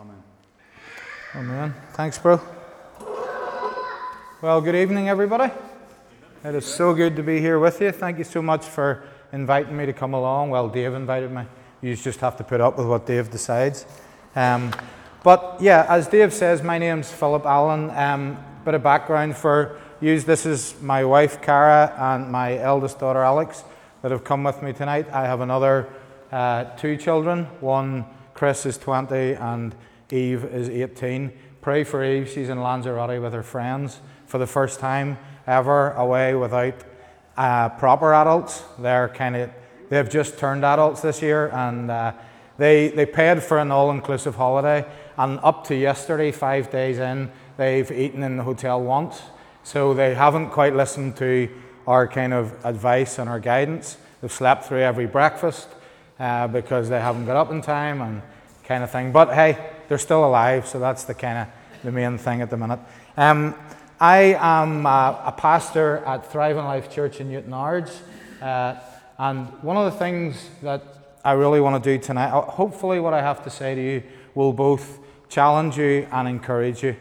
Amen. Amen. Thanks, bro. Well, good evening, everybody. It is so good to be here with you. Thank you so much for inviting me to come along. Well, Dave invited me. You just have to put up with what Dave decides. Um, but yeah, as Dave says, my name's Philip Allen. Um, bit of background for you. This is my wife, Cara, and my eldest daughter, Alex, that have come with me tonight. I have another uh, two children. One, Chris, is 20, and Eve is 18. Pray for Eve. She's in Lanzarote with her friends for the first time ever away without uh, proper adults. They're kind of they've just turned adults this year, and uh, they they paid for an all-inclusive holiday. And up to yesterday, five days in, they've eaten in the hotel once. So they haven't quite listened to our kind of advice and our guidance. They've slept through every breakfast uh, because they haven't got up in time and kind of thing. But hey, they're still alive, so that's the kind of the main thing at the minute. Um, I am uh, a pastor at Thriving Life Church in Newtownards, uh, and one of the things that I really want to do tonight, hopefully, what I have to say to you will both challenge you and encourage you,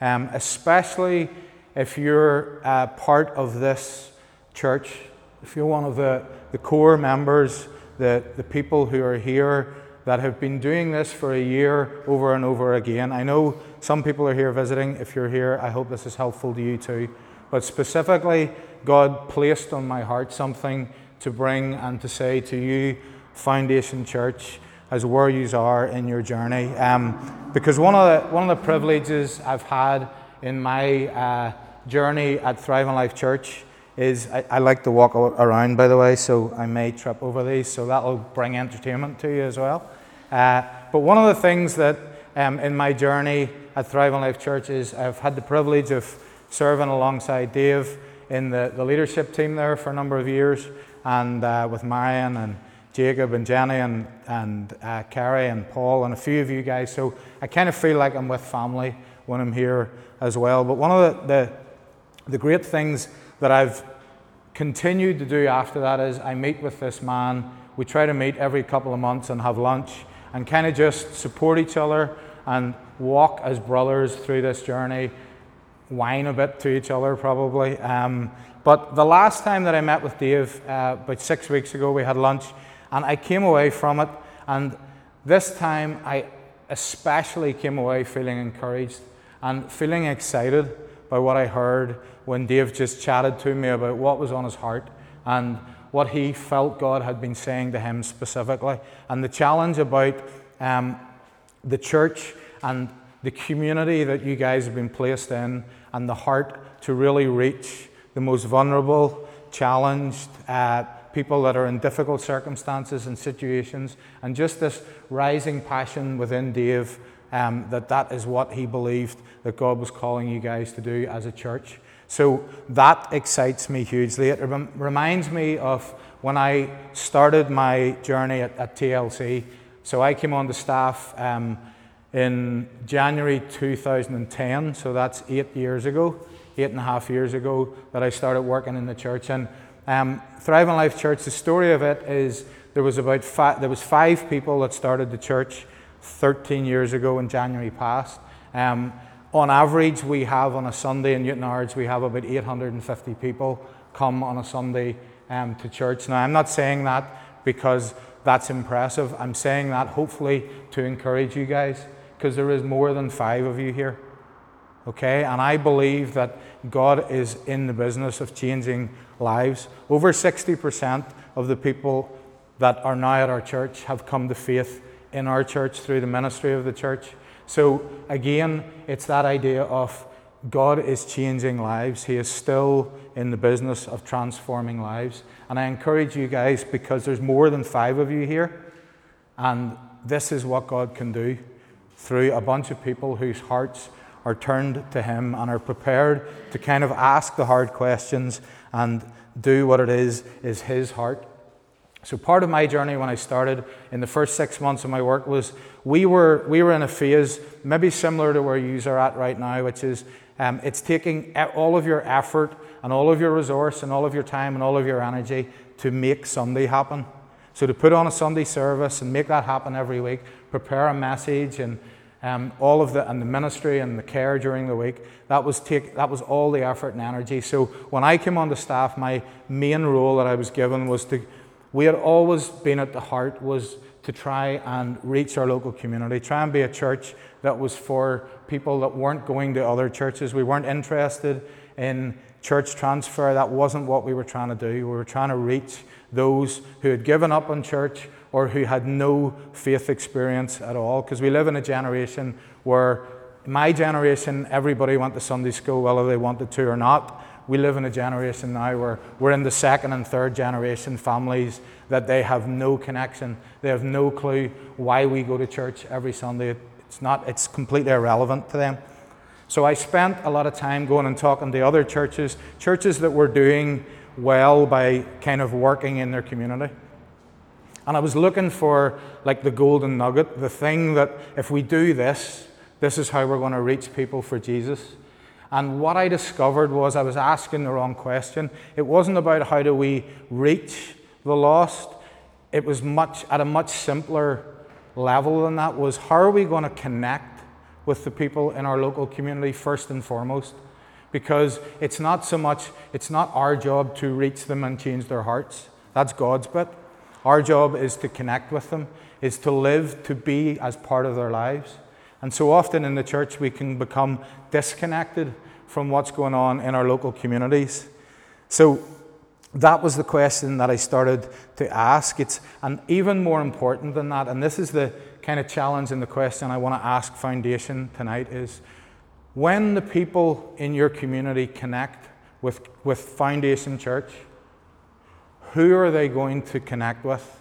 um, especially if you're part of this church, if you're one of the, the core members, the, the people who are here that have been doing this for a year over and over again. I know some people are here visiting. If you're here, I hope this is helpful to you too. But specifically, God placed on my heart something to bring and to say to you, Foundation Church, as where you are in your journey. Um, because one of, the, one of the privileges I've had in my uh, journey at Thriving Life Church is I, I, like to walk around, by the way, so I may trip over these, so that'll bring entertainment to you as well. Uh, but one of the things that um, in my journey at Thrive Thriving Life Church is I've had the privilege of serving alongside Dave in the, the leadership team there for a number of years, and uh, with Marion and Jacob and Jenny and, and uh, Carrie and Paul and a few of you guys. So I kind of feel like I'm with family when I'm here as well. But one of the, the, the great things that I've continued to do after that is I meet with this man. We try to meet every couple of months and have lunch and kind of just support each other and walk as brothers through this journey, whine a bit to each other probably. Um, but the last time that I met with Dave, uh, about six weeks ago, we had lunch and I came away from it. And this time I especially came away feeling encouraged and feeling excited by what I heard when Dave just chatted to me about what was on his heart and what he felt God had been saying to him specifically. And the challenge about um, the church and the community that you guys have been placed in and the heart to really reach the most vulnerable, challenged, uh, people that are in difficult circumstances and situations, and just this rising passion within Dave um, that that is what he believed that God was calling you guys to do as a church. So that excites me hugely. It rem- reminds me of when I started my journey at, at TLC. So I came on the staff um, in January 2010, so that's eight years ago, eight and a half years ago, that I started working in the church. And um, Thriving Life Church, the story of it is there was about five, there was five people that started the church 13 years ago in January past. Um, on average, we have on a Sunday in Newton Newtownards, we have about 850 people come on a Sunday um, to church. Now, I'm not saying that because that's impressive. I'm saying that hopefully to encourage you guys because there is more than five of you here. Okay? And I believe that God is in the business of changing lives. Over 60% of the people that are now at our church have come to faith in our church through the ministry of the church. So, again, it's that idea of God is changing lives. He is still in the business of transforming lives. And I encourage you guys because there's more than five of you here. And this is what God can do through a bunch of people whose hearts are turned to Him and are prepared to kind of ask the hard questions and do what it is, is His heart. So, part of my journey when I started in the first six months of my work was we were, we were in a phase maybe similar to where you are at right now, which is um, it's taking all of your effort and all of your resource and all of your time and all of your energy to make Sunday happen. So, to put on a Sunday service and make that happen every week, prepare a message and um, all of the and the ministry and the care during the week. That was take that was all the effort and energy. So when I came on the staff, my main role that I was given was to. We had always been at the heart was to try and reach our local community, try and be a church that was for people that weren't going to other churches. We weren't interested in church transfer. That wasn't what we were trying to do. We were trying to reach those who had given up on church or who had no faith experience at all. Because we live in a generation where, my generation, everybody went to Sunday school whether they wanted to or not. We live in a generation now where we're in the second and third generation families that they have no connection. They have no clue why we go to church every Sunday. It's not, it's completely irrelevant to them. So I spent a lot of time going and talking to other churches, churches that were doing well by kind of working in their community. And I was looking for like the golden nugget, the thing that if we do this, this is how we're going to reach people for Jesus. And what I discovered was I was asking the wrong question. It wasn't about how do we reach the lost. It was much at a much simpler level than that was how are we going to connect with the people in our local community first and foremost? Because it's not so much it's not our job to reach them and change their hearts. That's God's bit. Our job is to connect with them, is to live, to be as part of their lives. And so often in the church, we can become disconnected from what's going on in our local communities. So that was the question that I started to ask. It's and even more important than that, and this is the kind of challenge and the question I want to ask Foundation tonight is when the people in your community connect with, with Foundation Church, who are they going to connect with?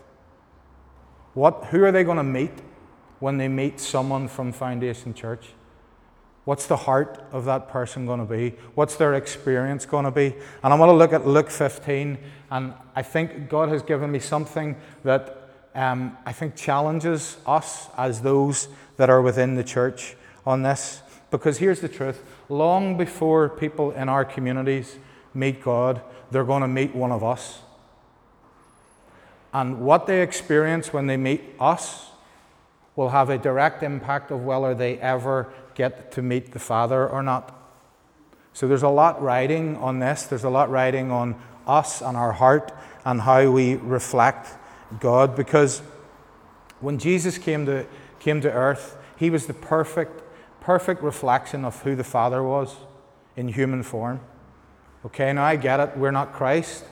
What, who are they going to meet when they meet someone from Foundation Church? What's the heart of that person going to be? What's their experience going to be? And I want to look at Luke 15, and I think God has given me something that um, I think challenges us as those that are within the church on this. Because here's the truth long before people in our communities meet God, they're going to meet one of us. And what they experience when they meet us will have a direct impact of whether they ever get to meet the Father or not. So there's a lot riding on this. There's a lot riding on us and our heart and how we reflect God. Because when Jesus came to, came to earth, he was the perfect, perfect reflection of who the Father was in human form. Okay, now I get it. We're not Christ.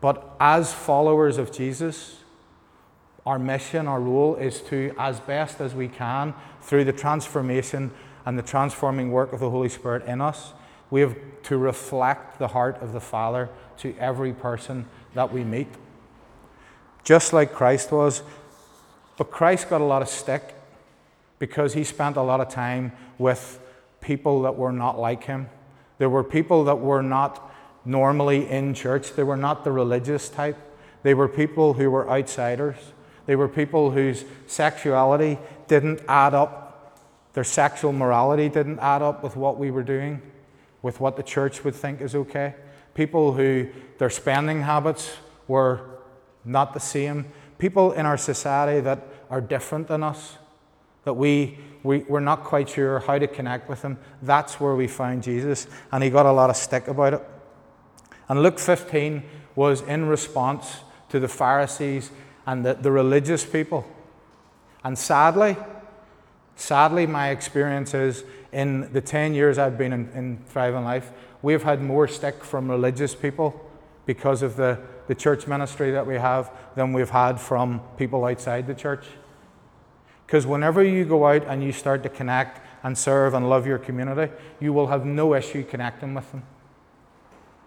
But as followers of Jesus, our mission, our role is to, as best as we can, through the transformation and the transforming work of the Holy Spirit in us, we have to reflect the heart of the Father to every person that we meet. Just like Christ was. But Christ got a lot of stick because he spent a lot of time with people that were not like him. There were people that were not normally in church, they were not the religious type, they were people who were outsiders. They were people whose sexuality didn't add up, their sexual morality didn't add up with what we were doing, with what the church would think is okay. People who their spending habits were not the same. People in our society that are different than us, that we, we, we're not quite sure how to connect with them. That's where we found Jesus, and he got a lot of stick about it. And Luke 15 was in response to the Pharisees and the, the religious people. And sadly, sadly, my experience is in the 10 years I've been in, in Thriving Life, we've had more stick from religious people because of the, the church ministry that we have than we've had from people outside the church. Because whenever you go out and you start to connect and serve and love your community, you will have no issue connecting with them.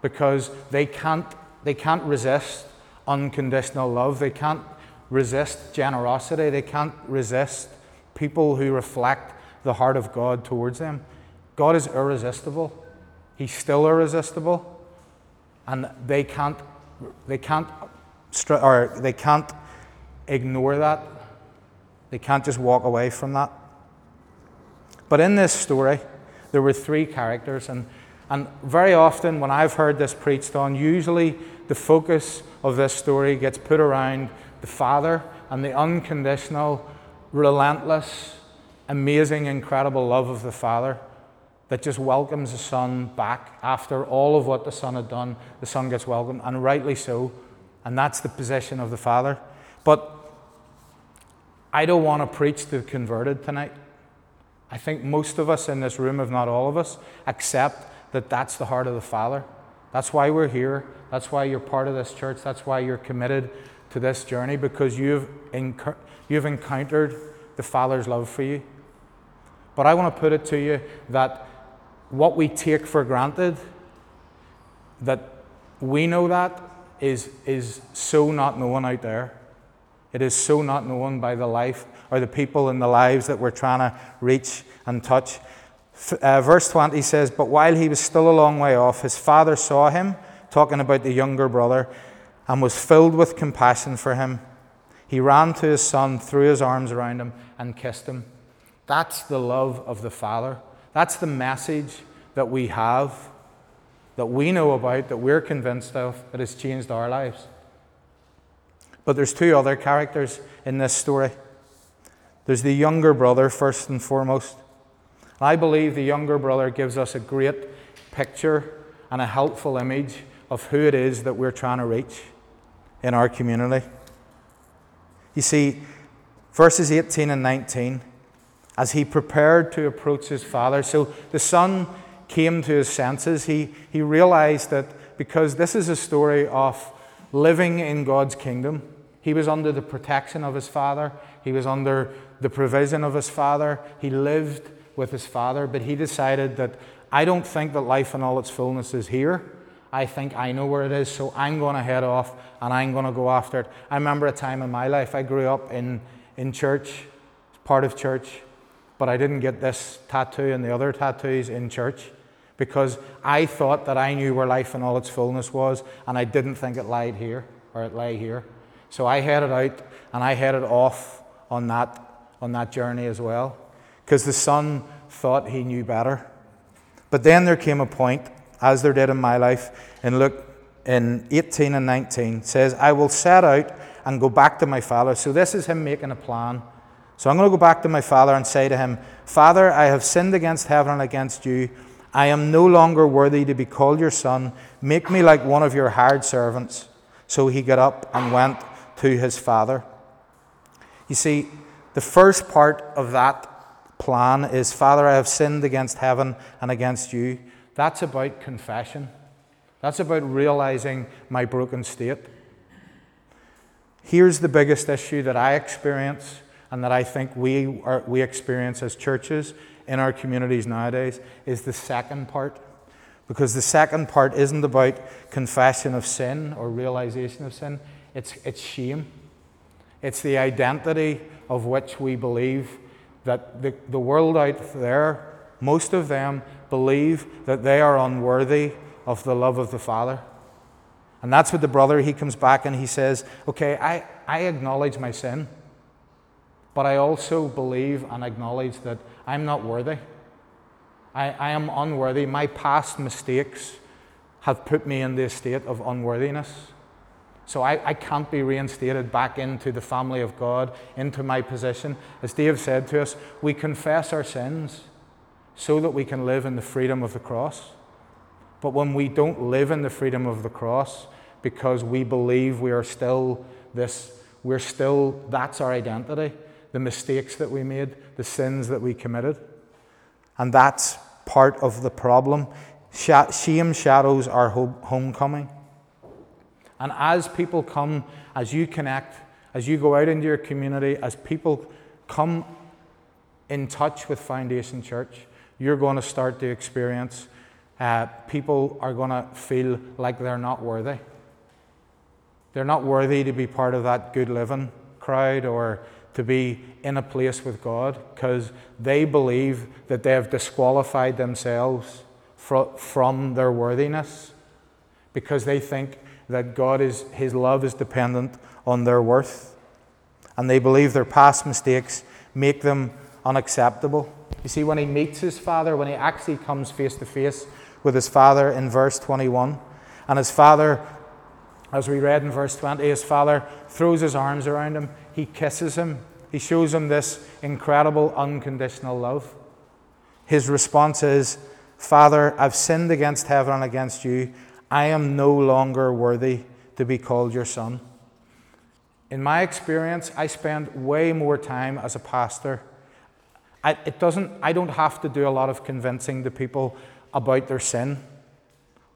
Because they can't, they can't resist unconditional love. They can't resist generosity. They can't resist people who reflect the heart of God towards them. God is irresistible. He's still irresistible. And they can't, they can't, or they can't ignore that. They can't just walk away from that. But in this story, there were three characters, and, and very often when I've heard this preached on, usually the focus of this story gets put around the Father and the unconditional, relentless, amazing, incredible love of the Father that just welcomes the Son back after all of what the Son had done. The Son gets welcomed, and rightly so. And that's the position of the Father. But I don't want to preach to the converted tonight. I think most of us in this room, if not all of us, accept that that's the heart of the Father. That's why we're here. That's why you're part of this church. That's why you're committed to this journey because you've, you've encountered the Father's love for you. But I want to put it to you that what we take for granted, that we know that, is, is so not known out there. It is so not known by the life or the people in the lives that we're trying to reach and touch. Uh, verse 20 says, But while he was still a long way off, his father saw him, talking about the younger brother, and was filled with compassion for him. He ran to his son, threw his arms around him, and kissed him. That's the love of the Father. That's the message that we have, that we know about, that we're convinced of, that has changed our lives. But there's two other characters in this story. There's the younger brother, first and foremost. I believe the younger brother gives us a great picture and a helpful image of who it is that we're trying to reach in our community. You see, verses 18 and 19, as he prepared to approach his father, so the son came to his senses. He, he realized that because this is a story of living in God's kingdom, he was under the protection of his father, he was under the provision of his father, he lived with his father, but he decided that I don't think that life in all its fullness is here. I think I know where it is, so I'm going to head off and I'm going to go after it. I remember a time in my life, I grew up in, in church, part of church, but I didn't get this tattoo and the other tattoos in church because I thought that I knew where life in all its fullness was and I didn't think it lied here or it lay here. So I headed out and I headed off on that, on that journey as well because the son thought he knew better. But then there came a point, as there did in my life, in Luke in 18 and 19, says, I will set out and go back to my father. So this is him making a plan. So I'm going to go back to my father and say to him, Father, I have sinned against heaven and against you. I am no longer worthy to be called your son. Make me like one of your hired servants. So he got up and went to his father. You see, the first part of that plan is Father, I have sinned against heaven and against you. That's about confession. That's about realizing my broken state. Here's the biggest issue that I experience and that I think we, are, we experience as churches in our communities nowadays is the second part. Because the second part isn't about confession of sin or realization of sin, it's, it's shame. It's the identity of which we believe that the, the world out there, most of them believe that they are unworthy of the love of the Father. And that's what the brother, he comes back and he says, Okay, I, I acknowledge my sin, but I also believe and acknowledge that I'm not worthy. I, I am unworthy. My past mistakes have put me in this state of unworthiness. So I, I can't be reinstated back into the family of God, into my position. As Dave said to us, we confess our sins so that we can live in the freedom of the cross. But when we don't live in the freedom of the cross because we believe we are still this, we're still, that's our identity, the mistakes that we made, the sins that we committed. And that's part of the problem. Shame shadows our homecoming. And as people come, as you connect, as you go out into your community, as people come in touch with Foundation Church, you're going to start to experience uh, people are going to feel like they're not worthy. They're not worthy to be part of that good living crowd or to be in a place with God because they believe that they have disqualified themselves from their worthiness because they think that God is, His love is dependent on their worth. And they believe their past mistakes make them unacceptable. You see, when he meets his father, when he actually comes face to face with his father in verse 21, and his father, as we read in verse 20, his father throws his arms around him, he kisses him, He shows him this incredible unconditional love. His response is, Father, I've sinned against heaven and against you. I am no longer worthy to be called your son. In my experience, I spend way more time as a pastor. I, it doesn't, I don't have to do a lot of convincing to people about their sin.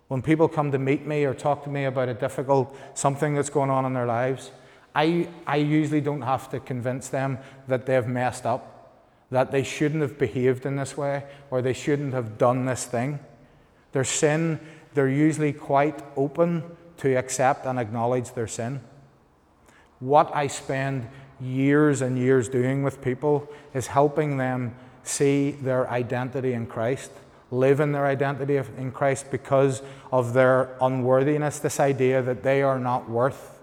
When people come to meet me or talk to me about a difficult something that's going on in their lives, I, I usually don't have to convince them that they've messed up, that they shouldn't have behaved in this way, or they shouldn't have done this thing. Their sin, they're usually quite open to accept and acknowledge their sin. What I spend years and years doing with people is helping them see their identity in Christ, live in their identity in Christ because of their unworthiness, this idea that they are not worth,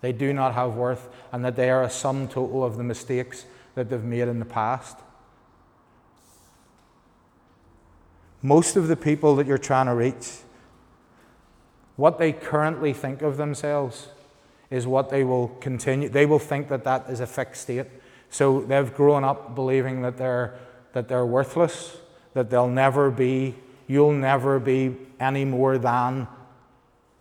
they do not have worth, and that they are a sum total of the mistakes that they've made in the past. Most of the people that you're trying to reach, what they currently think of themselves is what they will continue. They will think that that is a fixed state. So they've grown up believing that they're, that they're worthless, that they'll never be, you'll never be any more than.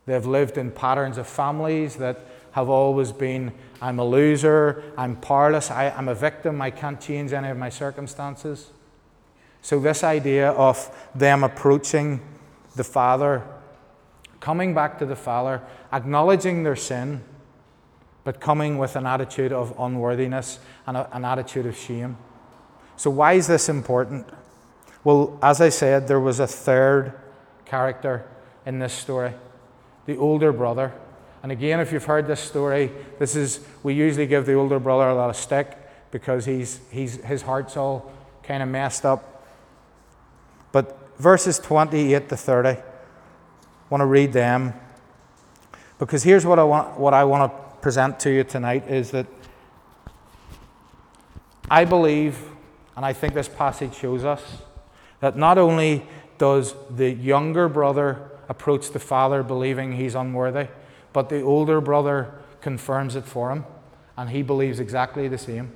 They've lived in patterns of families that have always been I'm a loser, I'm powerless, I, I'm a victim, I can't change any of my circumstances. So, this idea of them approaching the Father, coming back to the Father, acknowledging their sin, but coming with an attitude of unworthiness and a, an attitude of shame. So, why is this important? Well, as I said, there was a third character in this story the older brother. And again, if you've heard this story, this is we usually give the older brother a lot of stick because he's, he's, his heart's all kind of messed up. But verses 28 to 30, I want to read them because here's what I want, what I want to present to you tonight is that I believe, and I think this passage shows us, that not only does the younger brother approach the father believing he's unworthy, but the older brother confirms it for him, and he believes exactly the same.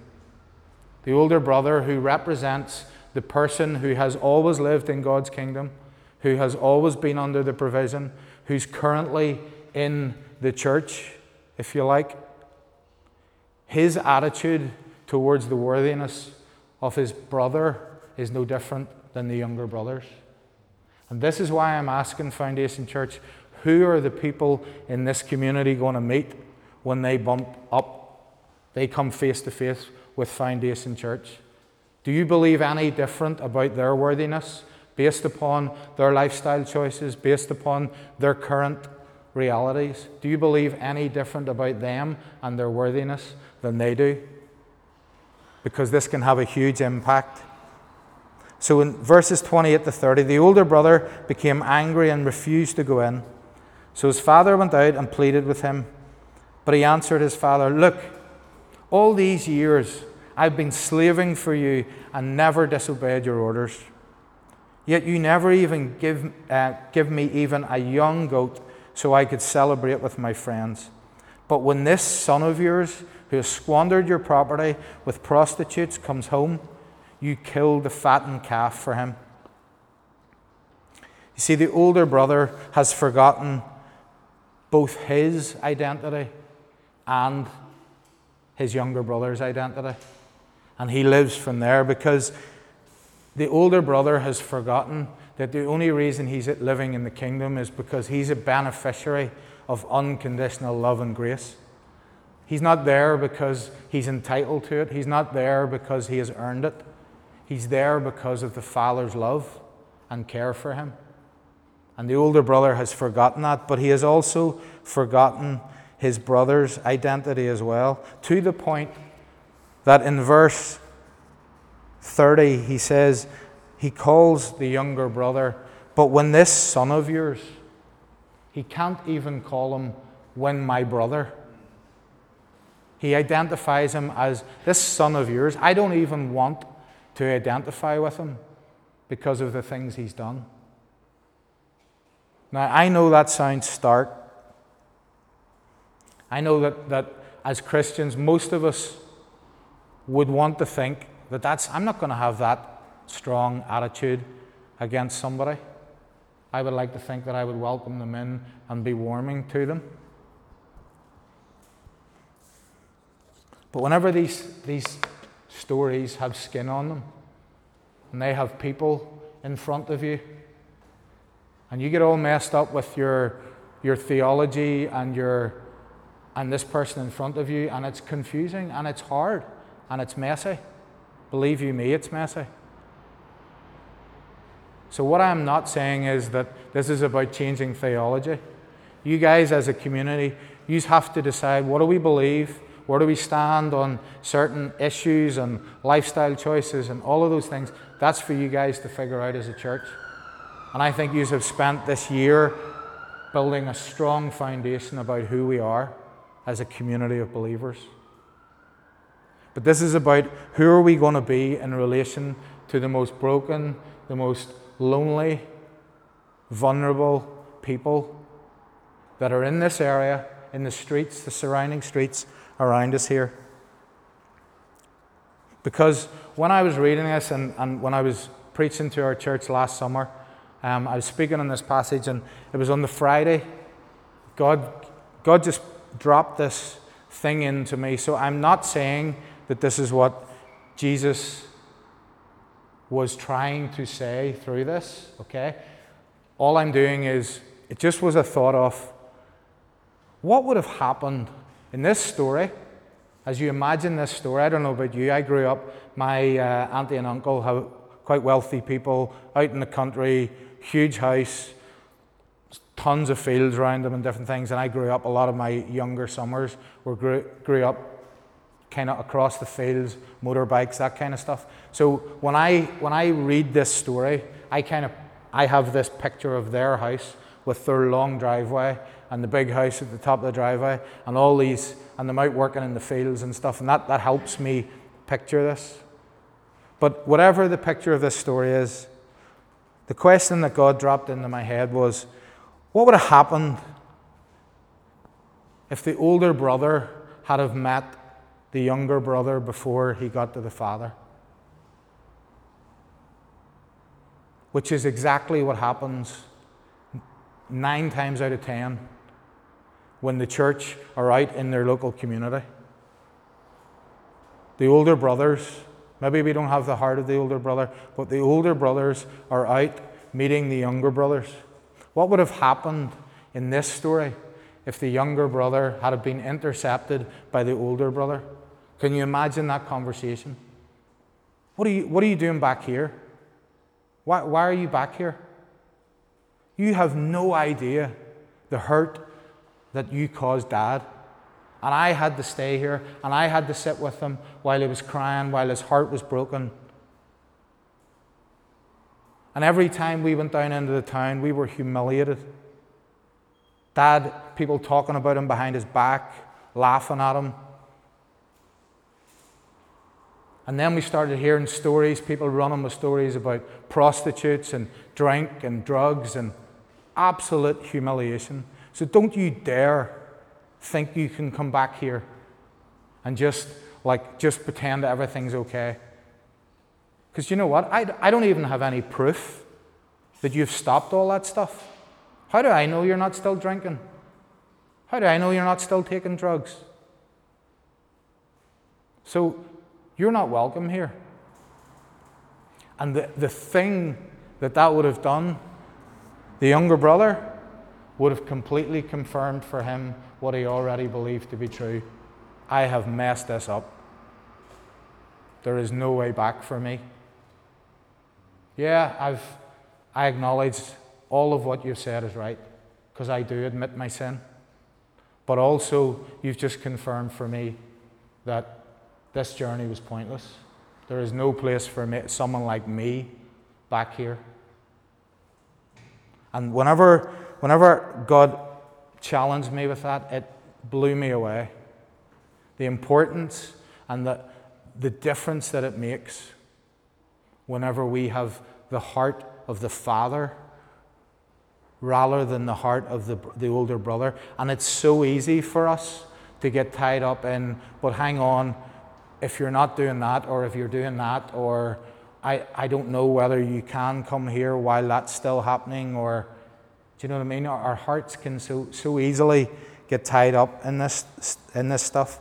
The older brother, who represents the person who has always lived in God's kingdom, who has always been under the provision, who's currently in the church, if you like. His attitude towards the worthiness of his brother is no different than the younger brothers. And this is why I'm asking Foundation Church who are the people in this community going to meet when they bump up? They come face to face with Foundation Church. Do you believe any different about their worthiness based upon their lifestyle choices, based upon their current realities? Do you believe any different about them and their worthiness than they do? Because this can have a huge impact. So in verses 28 to 30, the older brother became angry and refused to go in. So his father went out and pleaded with him. But he answered his father, Look, all these years I've been slaving for you and never disobeyed your orders. Yet you never even give, uh, give me even a young goat so I could celebrate with my friends. But when this son of yours, who has squandered your property with prostitutes, comes home, you kill the fattened calf for him. You see, the older brother has forgotten both his identity and his younger brother's identity. And he lives from there because the older brother has forgotten that the only reason he's living in the kingdom is because he's a beneficiary of unconditional love and grace. He's not there because he's entitled to it, he's not there because he has earned it. He's there because of the Father's love and care for him. And the older brother has forgotten that, but he has also forgotten his brother's identity as well, to the point that in verse 30 he says, he calls the younger brother, but when this son of yours, he can't even call him when my brother. He identifies him as this son of yours. I don't even want to identify with him because of the things he's done. Now, I know that sounds stark. I know that, that as Christians, most of us would want to think that that's, I'm not going to have that strong attitude against somebody. I would like to think that I would welcome them in and be warming to them. But whenever these, these stories have skin on them, and they have people in front of you, and you get all messed up with your, your theology and, your, and this person in front of you, and it's confusing, and it's hard, and it's messy. Believe you me, it's messy. So, what I'm not saying is that this is about changing theology. You guys, as a community, you have to decide what do we believe, where do we stand on certain issues and lifestyle choices and all of those things. That's for you guys to figure out as a church. And I think you have spent this year building a strong foundation about who we are as a community of believers. But this is about who are we going to be in relation to the most broken, the most lonely, vulnerable people that are in this area, in the streets, the surrounding streets around us here. Because when I was reading this and, and when I was preaching to our church last summer, um, I was speaking on this passage, and it was on the Friday. God, God just dropped this thing into me. So I'm not saying that this is what Jesus was trying to say through this, okay? All I'm doing is, it just was a thought of what would have happened in this story. As you imagine this story, I don't know about you, I grew up, my uh, auntie and uncle have quite wealthy people out in the country, huge house, tons of fields around them and different things. And I grew up, a lot of my younger summers were grew, grew up kind of across the fields, motorbikes, that kind of stuff. So when I when I read this story, I kind of I have this picture of their house with their long driveway and the big house at the top of the driveway and all these and them out working in the fields and stuff, and that, that helps me picture this. But whatever the picture of this story is, the question that God dropped into my head was, what would have happened if the older brother had have met the younger brother before he got to the father. Which is exactly what happens nine times out of ten when the church are out in their local community. The older brothers, maybe we don't have the heart of the older brother, but the older brothers are out meeting the younger brothers. What would have happened in this story if the younger brother had been intercepted by the older brother? Can you imagine that conversation? What are you, what are you doing back here? Why, why are you back here? You have no idea the hurt that you caused dad. And I had to stay here and I had to sit with him while he was crying, while his heart was broken. And every time we went down into the town, we were humiliated. Dad, people talking about him behind his back, laughing at him, and then we started hearing stories, people running with stories about prostitutes and drink and drugs and absolute humiliation. So don't you dare think you can come back here and just like just pretend that everything's okay. Because you know what? I, I don't even have any proof that you've stopped all that stuff. How do I know you're not still drinking? How do I know you're not still taking drugs? So you're not welcome here. And the, the thing that that would have done, the younger brother would have completely confirmed for him what he already believed to be true. I have messed this up. There is no way back for me. Yeah, I've, I acknowledge all of what you've said is right, because I do admit my sin. But also, you've just confirmed for me that this journey was pointless. There is no place for me, someone like me back here. And whenever, whenever God challenged me with that, it blew me away. The importance and the, the difference that it makes whenever we have the heart of the Father rather than the heart of the, the older brother. And it's so easy for us to get tied up in, but hang on, if you're not doing that, or if you're doing that, or I, I don't know whether you can come here while that's still happening, or do you know what I mean? Our, our hearts can so, so easily get tied up in this, in this stuff.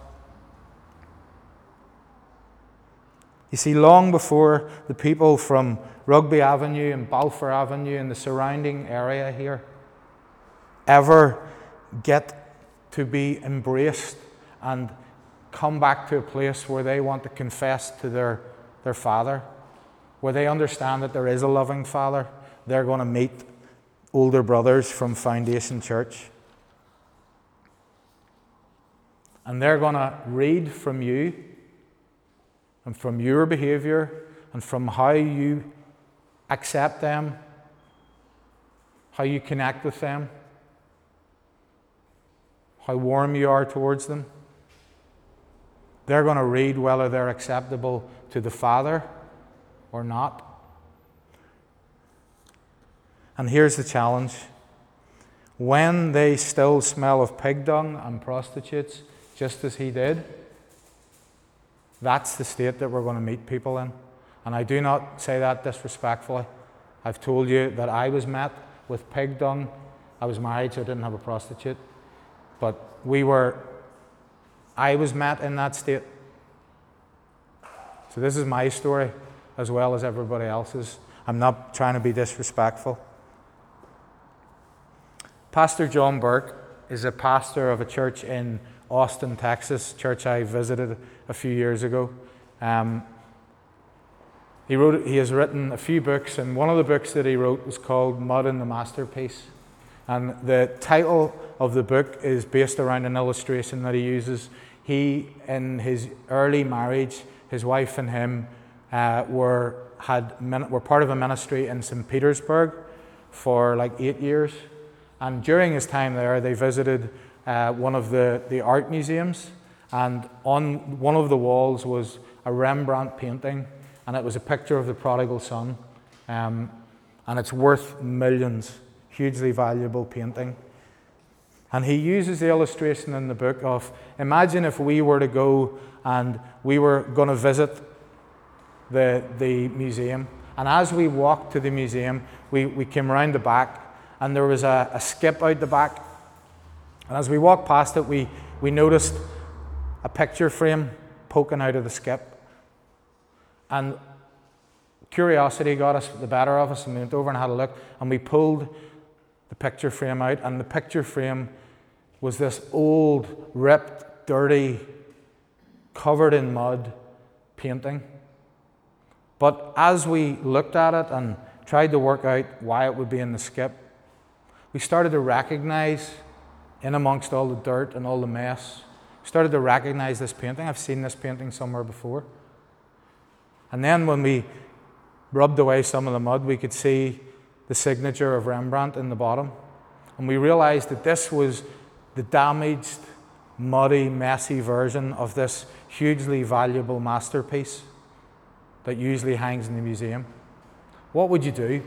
You see, long before the people from Rugby Avenue and Balfour Avenue and the surrounding area here ever get to be embraced and come back to a place where they want to confess to their, their Father, where they understand that there is a loving Father, they're going to meet older brothers from Foundation Church. And they're going to read from you and from your behavior and from how you accept them, how you connect with them, how warm you are towards them. They're going to read whether they're acceptable to the Father or not. And here's the challenge when they still smell of pig dung and prostitutes, just as he did, that's the state that we're going to meet people in. And I do not say that disrespectfully. I've told you that I was met with pig dung. I was married, so I didn't have a prostitute. But we were, I was met in that state. So this is my story as well as everybody else's. I'm not trying to be disrespectful. Pastor John Burke is a pastor of a church in Austin, Texas, church I visited a few years ago. Um, he, wrote, he has written a few books, and one of the books that he wrote was called Mud and the Masterpiece. And the title of the book is based around an illustration that he uses. He, in his early marriage, his wife and him uh, were, had, were part of a ministry in St. Petersburg for like eight years. And during his time there, they visited uh, one of the, the art museums, and on one of the walls was a Rembrandt painting, and it was a picture of the prodigal son. Um, and it's worth millions, hugely valuable painting. And he uses the illustration in the book of imagine if we were to go and we were going to visit the, the museum. And as we walked to the museum, we, we came around the back and there was a, a skip out the back. And as we walked past it, we, we noticed a picture frame poking out of the skip. And curiosity got us the better of us, and we went over and had a look, and we pulled the picture frame out, and the picture frame was this old, ripped, dirty, covered in mud painting. But as we looked at it and tried to work out why it would be in the skip, we started to recognize, in amongst all the dirt and all the mess, started to recognize this painting. I've seen this painting somewhere before. And then when we rubbed away some of the mud, we could see the signature of Rembrandt in the bottom. And we realized that this was the damaged, muddy, messy version of this hugely valuable masterpiece that usually hangs in the museum. What would you do?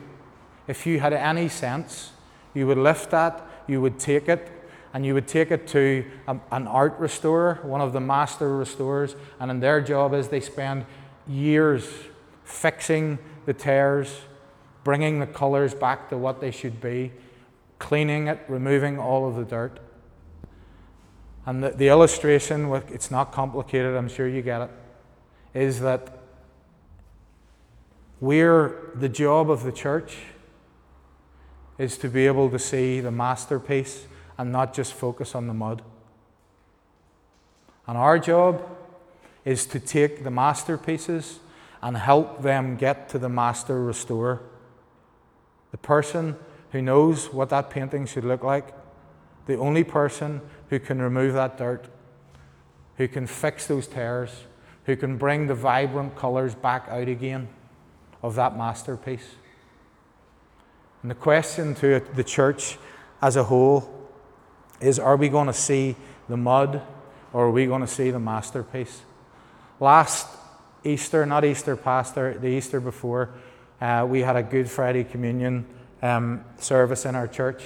If you had any sense you would lift that, you would take it, and you would take it to a, an art restorer, one of the master restorers, and in their job is they spend years fixing the tears, bringing the colours back to what they should be, cleaning it, removing all of the dirt. And the, the illustration, it's not complicated, I'm sure you get it, is that we're the job of the church is to be able to see the masterpiece and not just focus on the mud. And our job is to take the masterpieces and help them get to the master restorer. The person who knows what that painting should look like, the only person who can remove that dirt, who can fix those tears, who can bring the vibrant colours back out again of that masterpiece. And the question to the church as a whole is are we going to see the mud or are we going to see the masterpiece? Last Easter, not Easter past, the Easter before, uh, we had a Good Friday communion um, service in our church,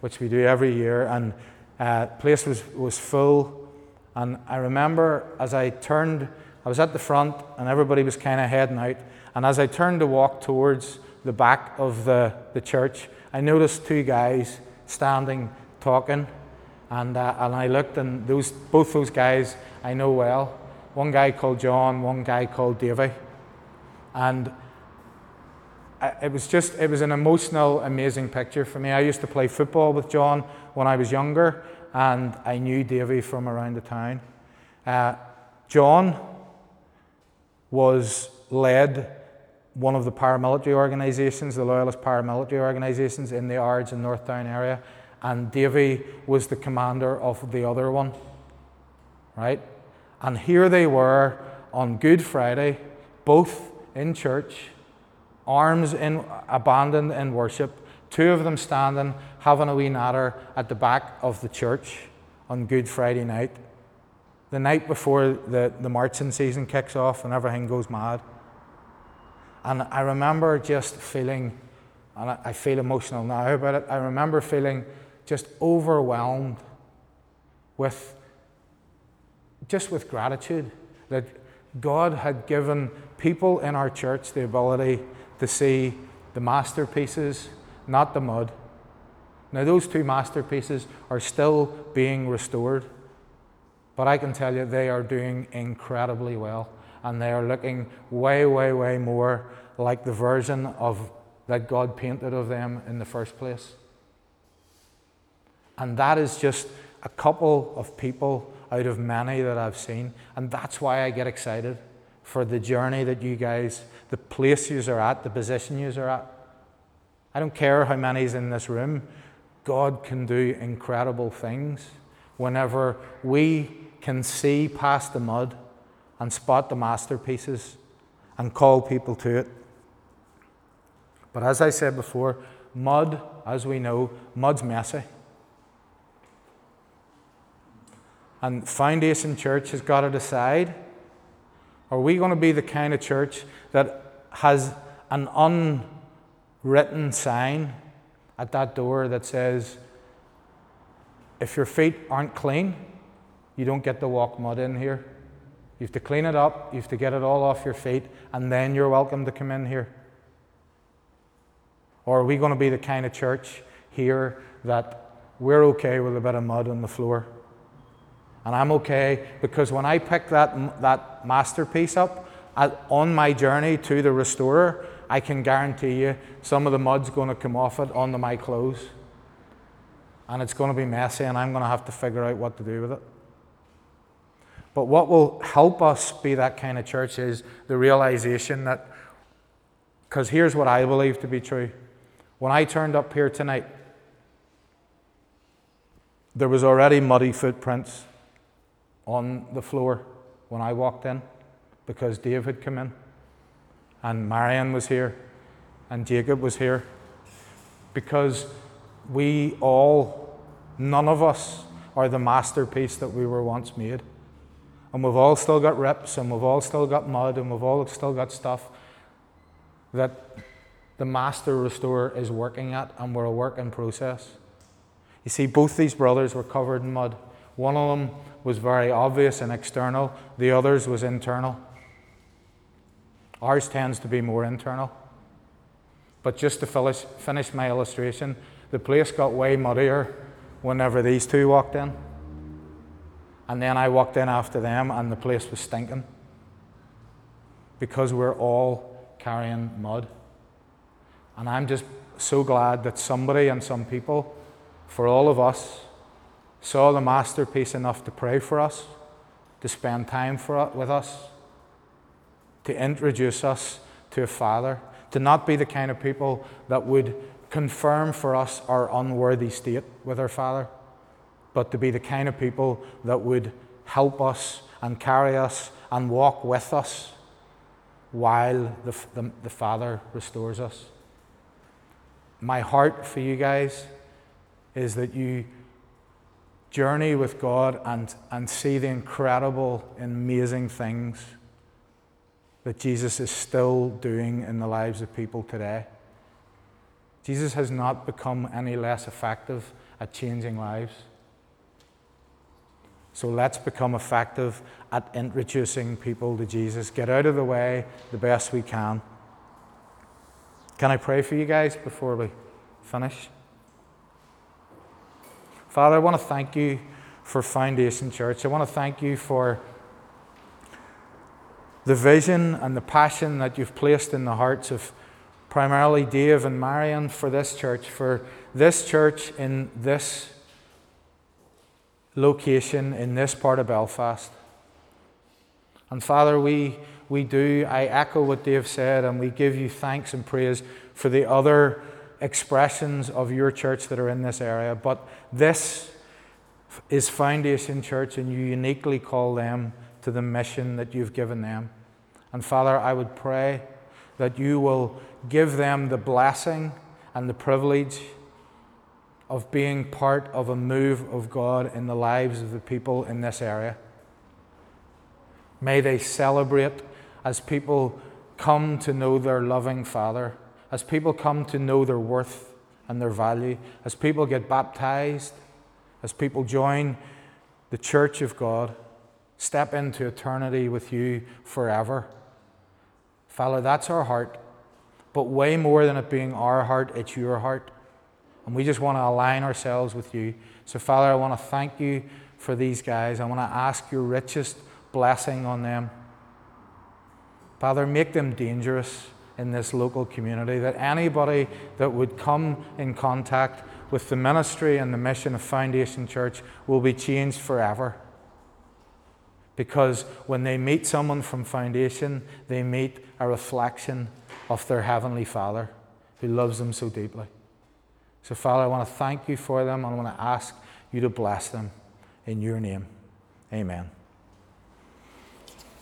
which we do every year, and uh, place was, was full. And I remember as I turned I was at the front, and everybody was kind of heading out. And as I turned to walk towards the back of the, the church, I noticed two guys standing talking. And, uh, and I looked, and those, both those guys I know well. One guy called John, one guy called Davy. And It was just, it was an emotional, amazing picture for me. I used to play football with John when I was younger, and I knew Davy from around the town. Uh, John was led one of the paramilitary organisations, the Loyalist paramilitary organisations in the Ards and Northdown area, and Davy was the commander of the other one. Right? And here they were on Good Friday, both in church, arms in, abandoned in worship, two of them standing, having a wee natter at the back of the church on Good Friday night, the night before the, the marching season kicks off and everything goes mad. And I remember just feeling, and I feel emotional now about it, I remember feeling just overwhelmed with just with gratitude that God had given people in our church the ability to see the masterpieces, not the mud. Now, those two masterpieces are still being restored, but I can tell you they are doing incredibly well, and they are looking way, way, way more like the version of that God painted of them in the first place. And that is just a couple of people out of many that I've seen. And that's why I get excited for the journey that you guys, the place you are at, the position you are at. I don't care how many's in this room. God can do incredible things whenever we can see past the mud and spot the masterpieces and call people to it. But as I said before, mud, as we know, mud's messy. And Foundation Church has got to decide are we going to be the kind of church that has an unwritten sign at that door that says, if your feet aren't clean, you don't get to walk mud in here. You have to clean it up, you have to get it all off your feet, and then you're welcome to come in here. Or are we going to be the kind of church here that we're okay with a bit of mud on the floor? And I'm okay because when I pick that, that masterpiece up at, on my journey to the restorer, I can guarantee you some of the mud's going to come off it onto my clothes. And it's going to be messy, and I'm going to have to figure out what to do with it. But what will help us be that kind of church is the realization that, because here's what I believe to be true. When I turned up here tonight, there was already muddy footprints on the floor when I walked in because Dave had come in and Marion was here and Jacob was here because we all, none of us, are the masterpiece that we were once made. And we've all still got rips and we've all still got mud and we've all still got stuff that the master restorer is working at and we're a work in process. You see, both these brothers were covered in mud. One of them was very obvious and external, the others was internal. Ours tends to be more internal. But just to finish, finish my illustration, the place got way muddier whenever these two walked in. And then I walked in after them, and the place was stinking because we're all carrying mud. And I'm just so glad that somebody and some people, for all of us, saw the masterpiece enough to pray for us, to spend time for, uh, with us, to introduce us to a Father, to not be the kind of people that would confirm for us our unworthy state with our Father, but to be the kind of people that would help us and carry us and walk with us while the, the, the Father restores us. My heart for you guys is that you journey with God and, and see the incredible, amazing things that Jesus is still doing in the lives of people today. Jesus has not become any less effective at changing lives. So let's become effective at introducing people to Jesus. Get out of the way the best we can. Can I pray for you guys before we finish? Father, I want to thank you for Foundation Church. I want to thank you for the vision and the passion that you've placed in the hearts of primarily Dave and Marion for this church, for this church in this location, in this part of Belfast. And Father, we, we do, I echo what Dave said, and we give you thanks and praise for the other expressions of your church that are in this area. But this is Foundation Church, and you uniquely call them to the mission that you've given them. And Father, I would pray that you will give them the blessing and the privilege of being part of a move of God in the lives of the people in this area. May they celebrate as people come to know their loving Father, as people come to know their worth and their value, as people get baptized, as people join the church of God, step into eternity with you forever. Father, that's our heart. But way more than it being our heart, it's your heart. And we just want to align ourselves with you. So, Father, I want to thank you for these guys. I want to ask your richest blessing on them. Father, make them dangerous in this local community, that anybody that would come in contact with the ministry and the mission of Foundation Church will be changed forever. Because when they meet someone from Foundation, they meet a reflection of their Heavenly Father who loves them so deeply. So, Father, I want to thank you for them. I want to ask you to bless them in your name. Amen.